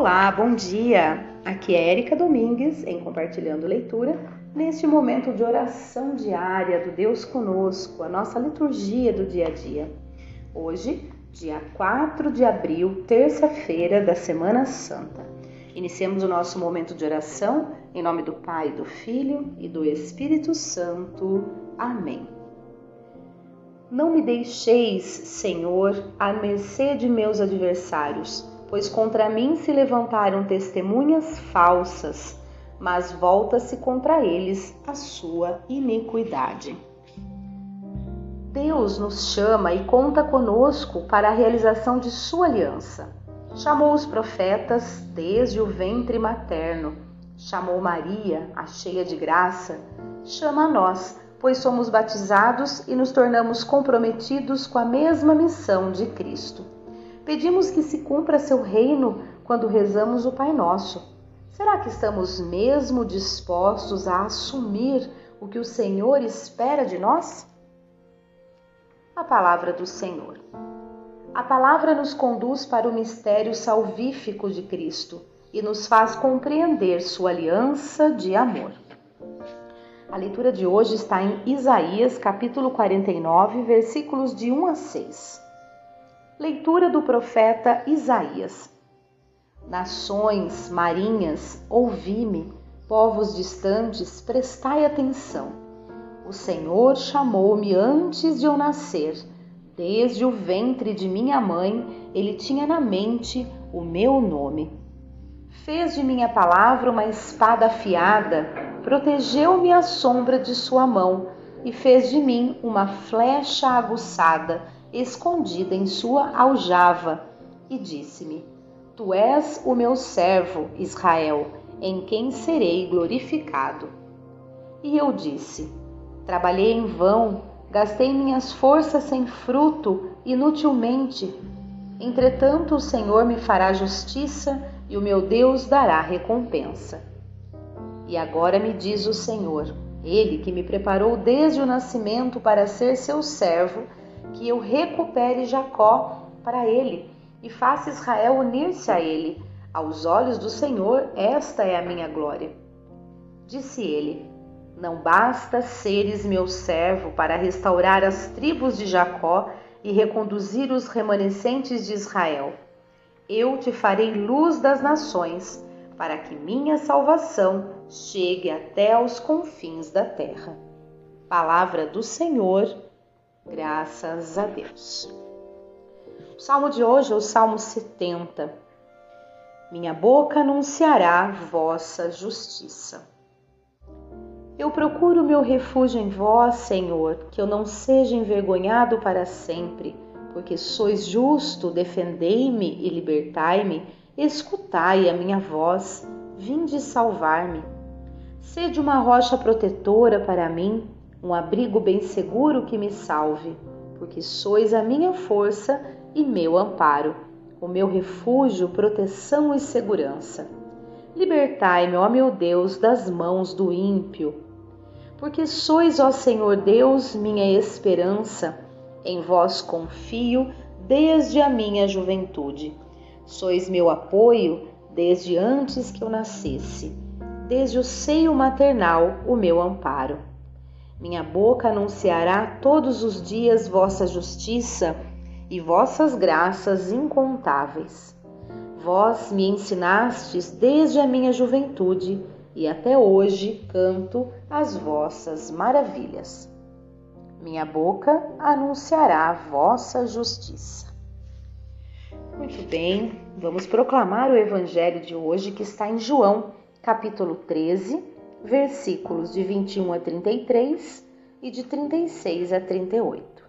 Olá, bom dia! Aqui é Érica Domingues em Compartilhando Leitura, neste momento de oração diária do Deus Conosco, a nossa liturgia do dia a dia. Hoje, dia 4 de abril, terça-feira da Semana Santa. Iniciemos o nosso momento de oração em nome do Pai, do Filho e do Espírito Santo. Amém. Não me deixeis, Senhor, à mercê de meus adversários pois contra mim se levantaram testemunhas falsas, mas volta-se contra eles a sua iniquidade. Deus nos chama e conta conosco para a realização de sua aliança. Chamou os profetas desde o ventre materno, chamou Maria, a cheia de graça, chama a nós, pois somos batizados e nos tornamos comprometidos com a mesma missão de Cristo. Pedimos que se cumpra seu reino quando rezamos o Pai Nosso. Será que estamos mesmo dispostos a assumir o que o Senhor espera de nós? A palavra do Senhor. A palavra nos conduz para o mistério salvífico de Cristo e nos faz compreender sua aliança de amor. A leitura de hoje está em Isaías, capítulo 49, versículos de 1 a 6. Leitura do profeta Isaías. Nações, marinhas, ouvi-me, povos distantes, prestai atenção. O Senhor chamou-me antes de eu nascer. Desde o ventre de minha mãe, ele tinha na mente o meu nome. Fez de minha palavra uma espada afiada, protegeu-me à sombra de sua mão e fez de mim uma flecha aguçada escondida em sua aljava, e disse-me: Tu és o meu servo, Israel, em quem serei glorificado. E eu disse: Trabalhei em vão, gastei minhas forças sem fruto, inutilmente. Entretanto, o Senhor me fará justiça e o meu Deus dará recompensa. E agora me diz o Senhor, Ele que me preparou desde o nascimento para ser seu servo que eu recupere Jacó para ele e faça Israel unir-se a ele. Aos olhos do Senhor, esta é a minha glória. Disse ele: Não basta seres meu servo para restaurar as tribos de Jacó e reconduzir os remanescentes de Israel. Eu te farei luz das nações, para que minha salvação chegue até aos confins da terra. Palavra do Senhor Graças a Deus. O salmo de hoje é o Salmo 70. Minha boca anunciará vossa justiça. Eu procuro meu refúgio em vós, Senhor, que eu não seja envergonhado para sempre, porque sois justo, defendei-me e libertai-me, escutai a minha voz, vinde salvar-me. Sede uma rocha protetora para mim, um abrigo bem seguro que me salve, porque sois a minha força e meu amparo, o meu refúgio, proteção e segurança. Libertai-me, ó meu Deus, das mãos do ímpio, porque sois, ó Senhor Deus, minha esperança, em vós confio desde a minha juventude. Sois meu apoio desde antes que eu nascesse, desde o seio maternal, o meu amparo. Minha boca anunciará todos os dias vossa justiça e vossas graças incontáveis. Vós me ensinastes desde a minha juventude e até hoje canto as vossas maravilhas. Minha boca anunciará vossa justiça. Muito bem, vamos proclamar o evangelho de hoje que está em João, capítulo 13, versículos de 21 a 33 e de 36 a 38.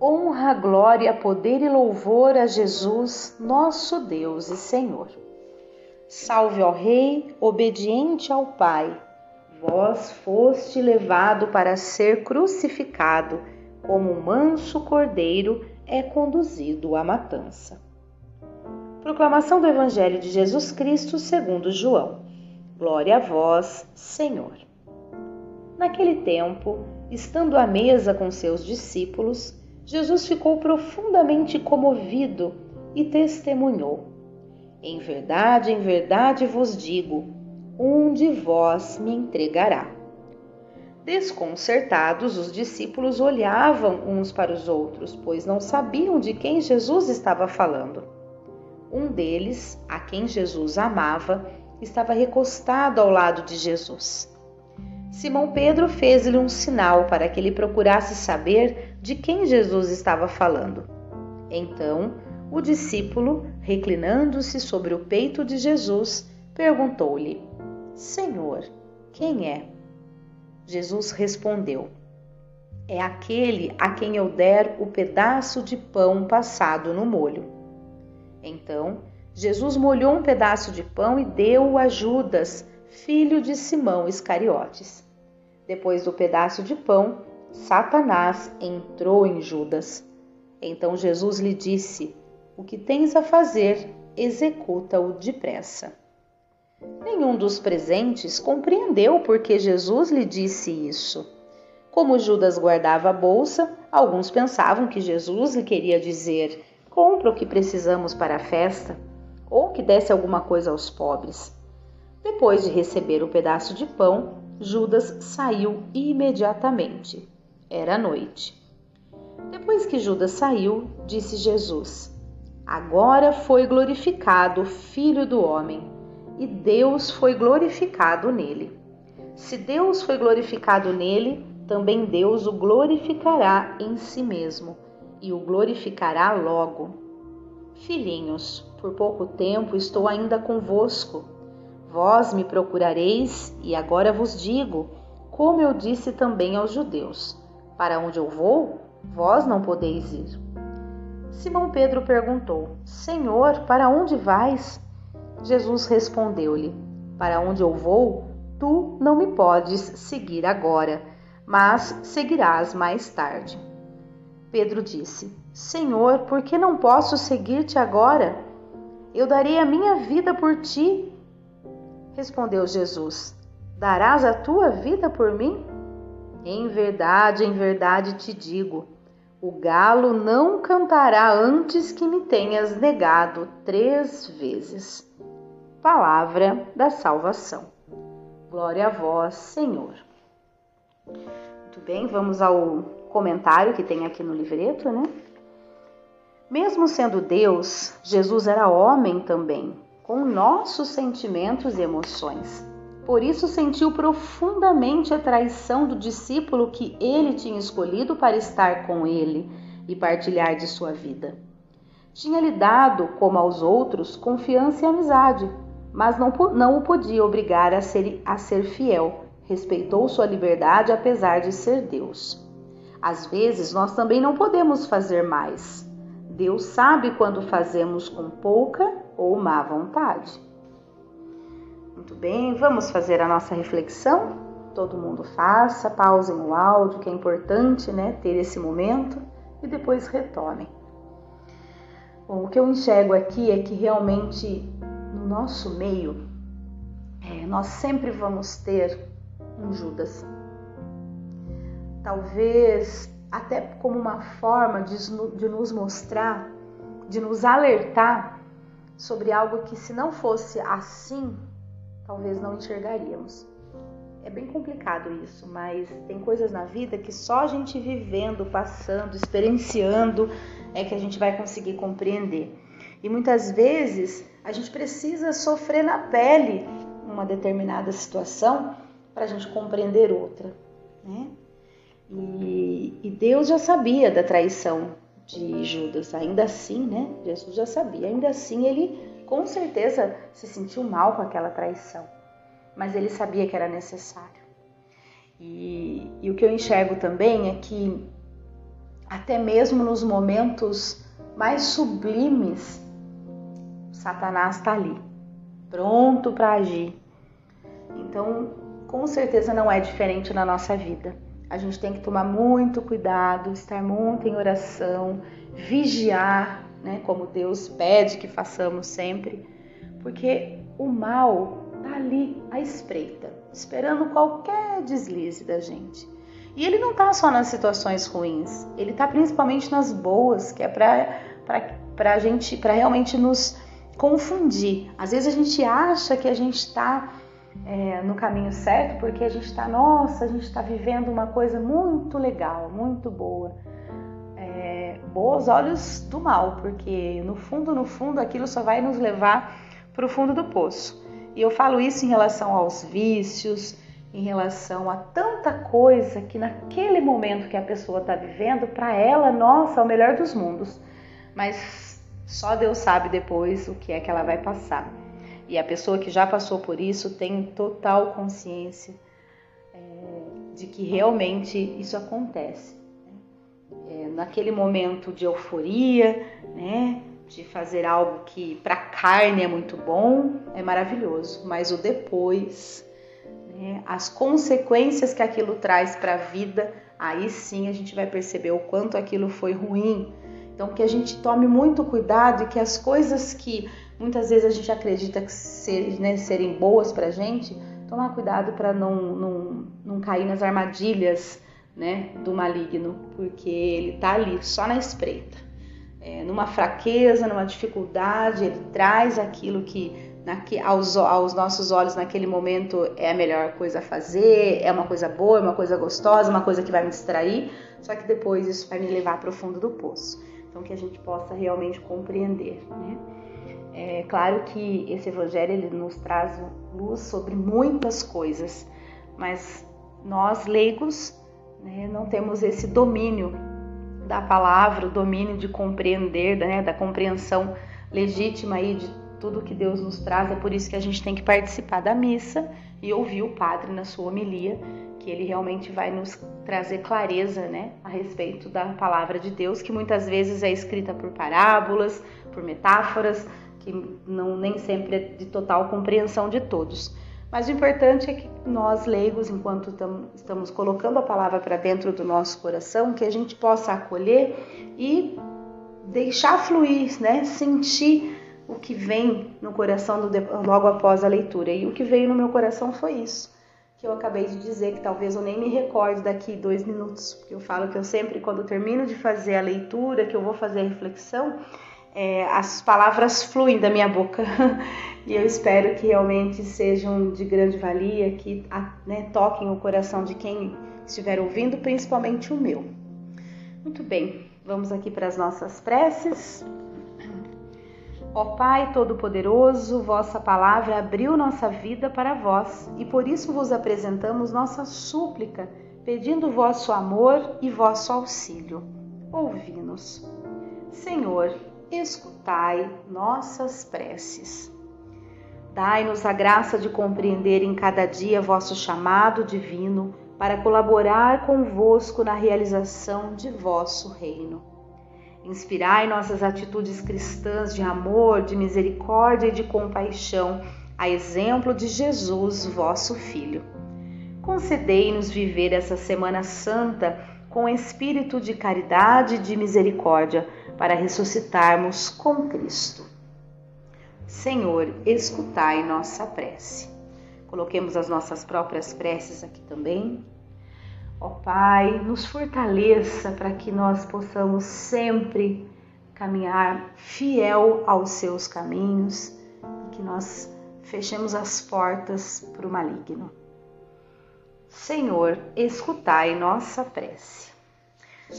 Honra, glória, poder e louvor a Jesus, nosso Deus e Senhor. Salve ao Rei, obediente ao Pai. Vós foste levado para ser crucificado, como um manso cordeiro é conduzido à matança. Proclamação do Evangelho de Jesus Cristo segundo João. Glória a vós, Senhor. Naquele tempo, estando à mesa com seus discípulos, Jesus ficou profundamente comovido e testemunhou: Em verdade, em verdade vos digo: um de vós me entregará. Desconcertados, os discípulos olhavam uns para os outros, pois não sabiam de quem Jesus estava falando. Um deles, a quem Jesus amava, estava recostado ao lado de Jesus. Simão Pedro fez-lhe um sinal para que ele procurasse saber de quem Jesus estava falando. Então, o discípulo, reclinando-se sobre o peito de Jesus, perguntou-lhe: Senhor, quem é? Jesus respondeu: É aquele a quem eu der o pedaço de pão passado no molho. Então, Jesus molhou um pedaço de pão e deu-o a Judas, filho de Simão Iscariotes. Depois do pedaço de pão, Satanás entrou em Judas. Então Jesus lhe disse: O que tens a fazer, executa-o depressa. Nenhum dos presentes compreendeu por que Jesus lhe disse isso. Como Judas guardava a bolsa, alguns pensavam que Jesus lhe queria dizer: compra o que precisamos para a festa, ou que desse alguma coisa aos pobres. Depois de receber o pedaço de pão, Judas saiu imediatamente. Era noite. Depois que Judas saiu, disse Jesus: Agora foi glorificado o Filho do Homem, e Deus foi glorificado nele. Se Deus foi glorificado nele, também Deus o glorificará em si mesmo e o glorificará logo. Filhinhos, por pouco tempo estou ainda convosco. Vós me procurareis, e agora vos digo, como eu disse também aos judeus: Para onde eu vou, vós não podeis ir. Simão Pedro perguntou: Senhor, para onde vais? Jesus respondeu-lhe: Para onde eu vou, tu não me podes seguir agora, mas seguirás mais tarde. Pedro disse: Senhor, por que não posso seguir-te agora? Eu darei a minha vida por ti. Respondeu Jesus: Darás a tua vida por mim? Em verdade, em verdade te digo: o galo não cantará antes que me tenhas negado três vezes. Palavra da salvação. Glória a vós, Senhor. Muito bem, vamos ao comentário que tem aqui no livreto, né? Mesmo sendo Deus, Jesus era homem também, com nossos sentimentos e emoções. Por isso sentiu profundamente a traição do discípulo que ele tinha escolhido para estar com ele e partilhar de sua vida. Tinha-lhe dado, como aos outros, confiança e amizade, mas não, não o podia obrigar a ser, a ser fiel. Respeitou sua liberdade apesar de ser Deus. Às vezes nós também não podemos fazer mais. Deus sabe quando fazemos com pouca ou má vontade. Muito bem, vamos fazer a nossa reflexão? Todo mundo faça, pausem o áudio, que é importante né, ter esse momento e depois retomem. Bom, o que eu enxergo aqui é que realmente no nosso meio é, nós sempre vamos ter um Judas talvez até como uma forma de, de nos mostrar, de nos alertar sobre algo que, se não fosse assim, talvez não enxergaríamos. É bem complicado isso, mas tem coisas na vida que só a gente vivendo, passando, experienciando é que a gente vai conseguir compreender. E muitas vezes a gente precisa sofrer na pele uma determinada situação para a gente compreender outra, né? E, e Deus já sabia da traição de Judas, ainda assim, né? Jesus já sabia, ainda assim ele com certeza se sentiu mal com aquela traição, mas ele sabia que era necessário. E, e o que eu enxergo também é que até mesmo nos momentos mais sublimes, Satanás está ali, pronto para agir. Então, com certeza não é diferente na nossa vida a gente tem que tomar muito cuidado, estar muito em oração, vigiar, né, como Deus pede que façamos sempre, porque o mal está ali à espreita, esperando qualquer deslize da gente. E ele não está só nas situações ruins, ele está principalmente nas boas, que é para a gente, para realmente nos confundir. Às vezes a gente acha que a gente está é, no caminho certo porque a gente está, nossa, a gente está vivendo uma coisa muito legal, muito boa. É, olhos do mal, porque no fundo, no fundo, aquilo só vai nos levar para o fundo do poço. E eu falo isso em relação aos vícios, em relação a tanta coisa que naquele momento que a pessoa está vivendo, para ela, nossa, é o melhor dos mundos. Mas só Deus sabe depois o que é que ela vai passar. E a pessoa que já passou por isso tem total consciência é, de que realmente isso acontece. Né? É, naquele momento de euforia, né? de fazer algo que para a carne é muito bom, é maravilhoso, mas o depois, né, as consequências que aquilo traz para a vida, aí sim a gente vai perceber o quanto aquilo foi ruim. Então que a gente tome muito cuidado e que as coisas que muitas vezes a gente acredita que ser, né, serem boas para gente, tomar cuidado para não, não, não cair nas armadilhas né, do maligno, porque ele está ali só na espreita é, numa fraqueza, numa dificuldade, ele traz aquilo que aos, aos nossos olhos naquele momento é a melhor coisa a fazer, é uma coisa boa, é uma coisa gostosa, uma coisa que vai me distrair, só que depois isso vai me levar para o fundo do poço. Então que a gente possa realmente compreender, né? É claro que esse evangelho ele nos traz luz sobre muitas coisas, mas nós leigos né, não temos esse domínio da palavra, o domínio de compreender, né, da compreensão legítima aí de tudo que Deus nos traz. É por isso que a gente tem que participar da missa e ouvir o padre na sua homilia, que ele realmente vai nos trazer clareza, né, a respeito da palavra de Deus, que muitas vezes é escrita por parábolas, por metáforas, que não nem sempre é de total compreensão de todos. Mas o importante é que nós, leigos, enquanto estamos colocando a palavra para dentro do nosso coração, que a gente possa acolher e deixar fluir, né? sentir o que vem no coração do, logo após a leitura. E o que veio no meu coração foi isso que eu acabei de dizer, que talvez eu nem me recorde daqui dois minutos, porque eu falo que eu sempre, quando termino de fazer a leitura, que eu vou fazer a reflexão, é, as palavras fluem da minha boca e eu espero que realmente sejam de grande valia, que né, toquem o coração de quem estiver ouvindo, principalmente o meu. Muito bem, vamos aqui para as nossas preces. Ó Pai Todo-Poderoso, vossa palavra abriu nossa vida para vós e por isso vos apresentamos nossa súplica, pedindo vosso amor e vosso auxílio. Ouvi-nos. Senhor, escutai nossas preces. Dai-nos a graça de compreender em cada dia vosso chamado divino para colaborar convosco na realização de vosso reino. Inspirai nossas atitudes cristãs de amor, de misericórdia e de compaixão, a exemplo de Jesus, vosso Filho. Concedei-nos viver essa Semana Santa com espírito de caridade e de misericórdia para ressuscitarmos com Cristo. Senhor, escutai nossa prece. Coloquemos as nossas próprias preces aqui também. Ó Pai, nos fortaleça para que nós possamos sempre caminhar fiel aos seus caminhos e que nós fechemos as portas para o maligno. Senhor, escutai nossa prece.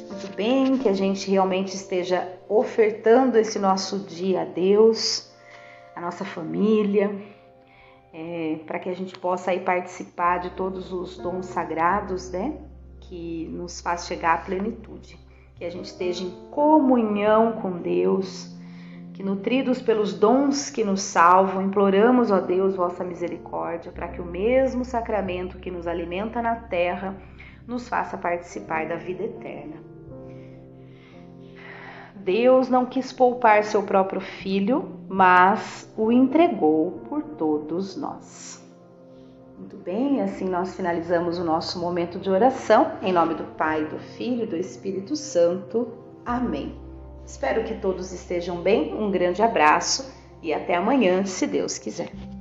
Muito bem, que a gente realmente esteja ofertando esse nosso dia a Deus, a nossa família, é, para que a gente possa aí participar de todos os dons sagrados, né? Que nos faz chegar à plenitude. Que a gente esteja em comunhão com Deus, que nutridos pelos dons que nos salvam, imploramos, ó Deus, vossa misericórdia, para que o mesmo sacramento que nos alimenta na terra nos faça participar da vida eterna. Deus não quis poupar seu próprio filho, mas o entregou por todos nós. Muito bem, assim nós finalizamos o nosso momento de oração. Em nome do Pai, do Filho e do Espírito Santo. Amém. Espero que todos estejam bem. Um grande abraço e até amanhã, se Deus quiser.